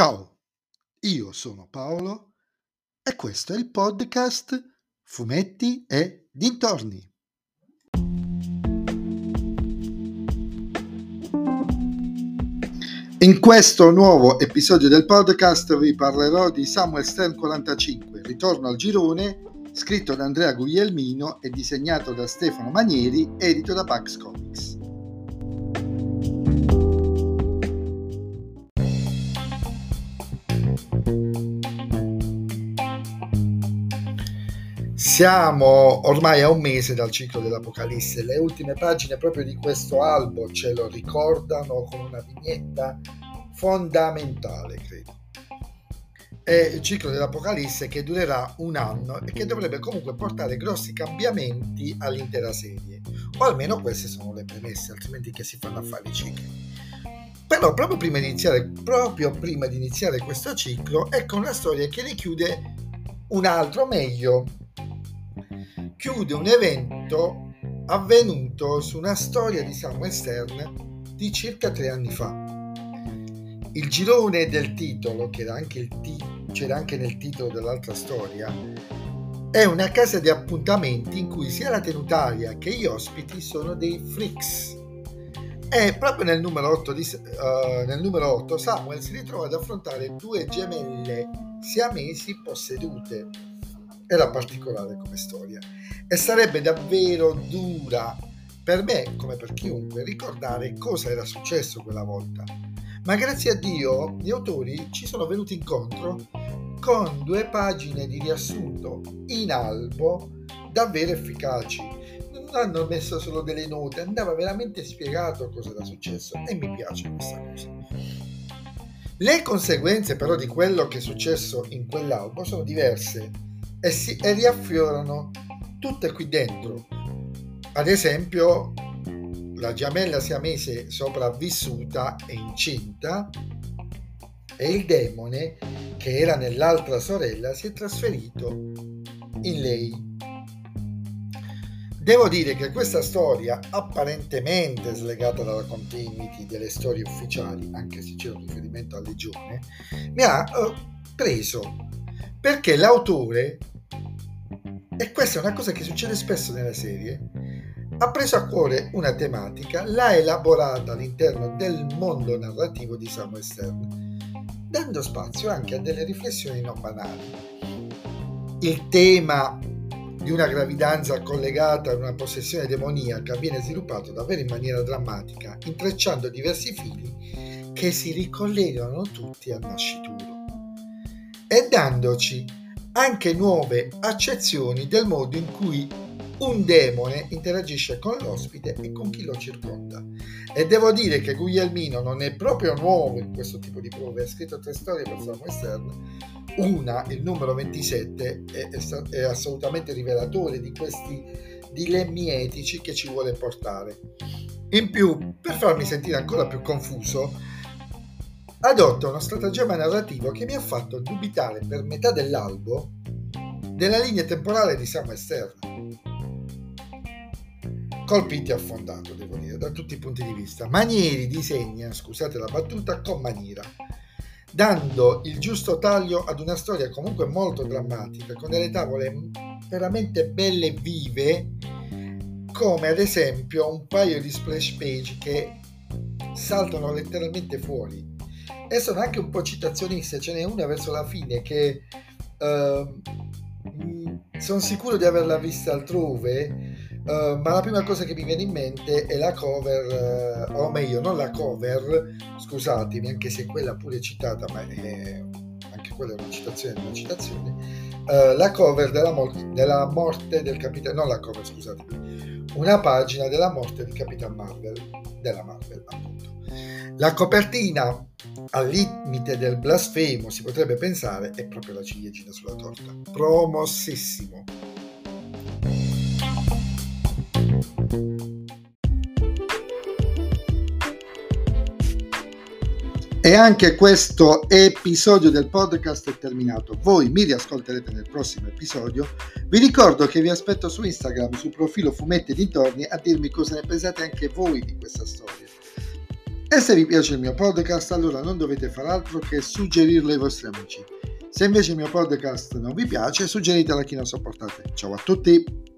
Ciao, io sono Paolo e questo è il podcast Fumetti e Dintorni. In questo nuovo episodio del podcast vi parlerò di Samuel Stern 45, Ritorno al girone, scritto da Andrea Guglielmino e disegnato da Stefano Manieri, edito da Pax Comics. Siamo ormai a un mese dal ciclo dell'Apocalisse, le ultime pagine proprio di questo albo ce lo ricordano con una vignetta fondamentale, credo. È il ciclo dell'Apocalisse che durerà un anno e che dovrebbe comunque portare grossi cambiamenti all'intera serie, o almeno queste sono le premesse, altrimenti che si fanno a fare i cicli. Però proprio prima di iniziare, proprio prima di iniziare questo ciclo, ecco una storia che richiude un altro, meglio, chiude un evento avvenuto su una storia di Samuel Stern di circa tre anni fa. Il girone del titolo, che era anche, t- c'era anche nel titolo dell'altra storia, è una casa di appuntamenti in cui sia la tenutaria che gli ospiti sono dei freaks. E proprio nel numero 8, di, uh, nel numero 8 Samuel si ritrova ad affrontare due gemelle siamesi possedute era particolare come storia e sarebbe davvero dura per me come per chiunque ricordare cosa era successo quella volta. Ma grazie a Dio gli autori ci sono venuti incontro con due pagine di riassunto in albo davvero efficaci. Non hanno messo solo delle note, andava veramente spiegato cosa era successo e mi piace questa cosa. Le conseguenze però di quello che è successo in quell'albo sono diverse e, si, e riaffiorano tutte qui dentro. Ad esempio, la gemella siamese sopravvissuta e incinta e il demone che era nell'altra sorella si è trasferito in lei. Devo dire che questa storia, apparentemente slegata dalla continuity delle storie ufficiali, anche se c'è un riferimento a Legione, mi ha uh, preso perché l'autore e questa è una cosa che succede spesso nella serie, ha preso a cuore una tematica, l'ha elaborata all'interno del mondo narrativo di Samuel Stern, dando spazio anche a delle riflessioni non banali. Il tema di una gravidanza collegata a una possessione demoniaca viene sviluppato davvero in maniera drammatica, intrecciando diversi fili che si ricollegano tutti al nascituro e dandoci anche nuove accezioni del modo in cui un demone interagisce con l'ospite e con chi lo circonda. E devo dire che Guglielmino non è proprio nuovo in questo tipo di prove, ha scritto tre storie per Samuel Stern. Una, il numero 27, è, è assolutamente rivelatore di questi dilemmi etici che ci vuole portare. In più, per farmi sentire ancora più confuso, adotta uno stratagemma narrativo che mi ha fatto dubitare per metà dell'albo della linea temporale di Samuel Stern. Colpiti affondato, devo dire, da tutti i punti di vista. Manieri disegna, scusate la battuta, con maniera, dando il giusto taglio ad una storia comunque molto drammatica, con delle tavole veramente belle e vive, come ad esempio un paio di splash page che saltano letteralmente fuori e sono anche un po' citazioniste, ce n'è una verso la fine che uh, sono sicuro di averla vista altrove, uh, ma la prima cosa che mi viene in mente è la cover, uh, o meglio, non la cover, scusatemi, anche se quella pure citata, ma è, anche quella è una citazione una citazione, uh, la cover della, mo- della morte del capitano, non la cover, scusatemi, una pagina della morte di Capitan Marvel, della Marvel appunto. La copertina al limite del blasfemo si potrebbe pensare è proprio la ciliegina sulla torta. Promossissimo. E anche questo episodio del podcast è terminato. Voi mi riascolterete nel prossimo episodio. Vi ricordo che vi aspetto su Instagram, sul profilo Fumetti Dintorni, a dirmi cosa ne pensate anche voi di questa storia E se vi piace il mio podcast, allora non dovete fare altro che suggerirlo ai vostri amici. Se invece il mio podcast non vi piace, suggeritelo a chi non sopportate. Ciao a tutti!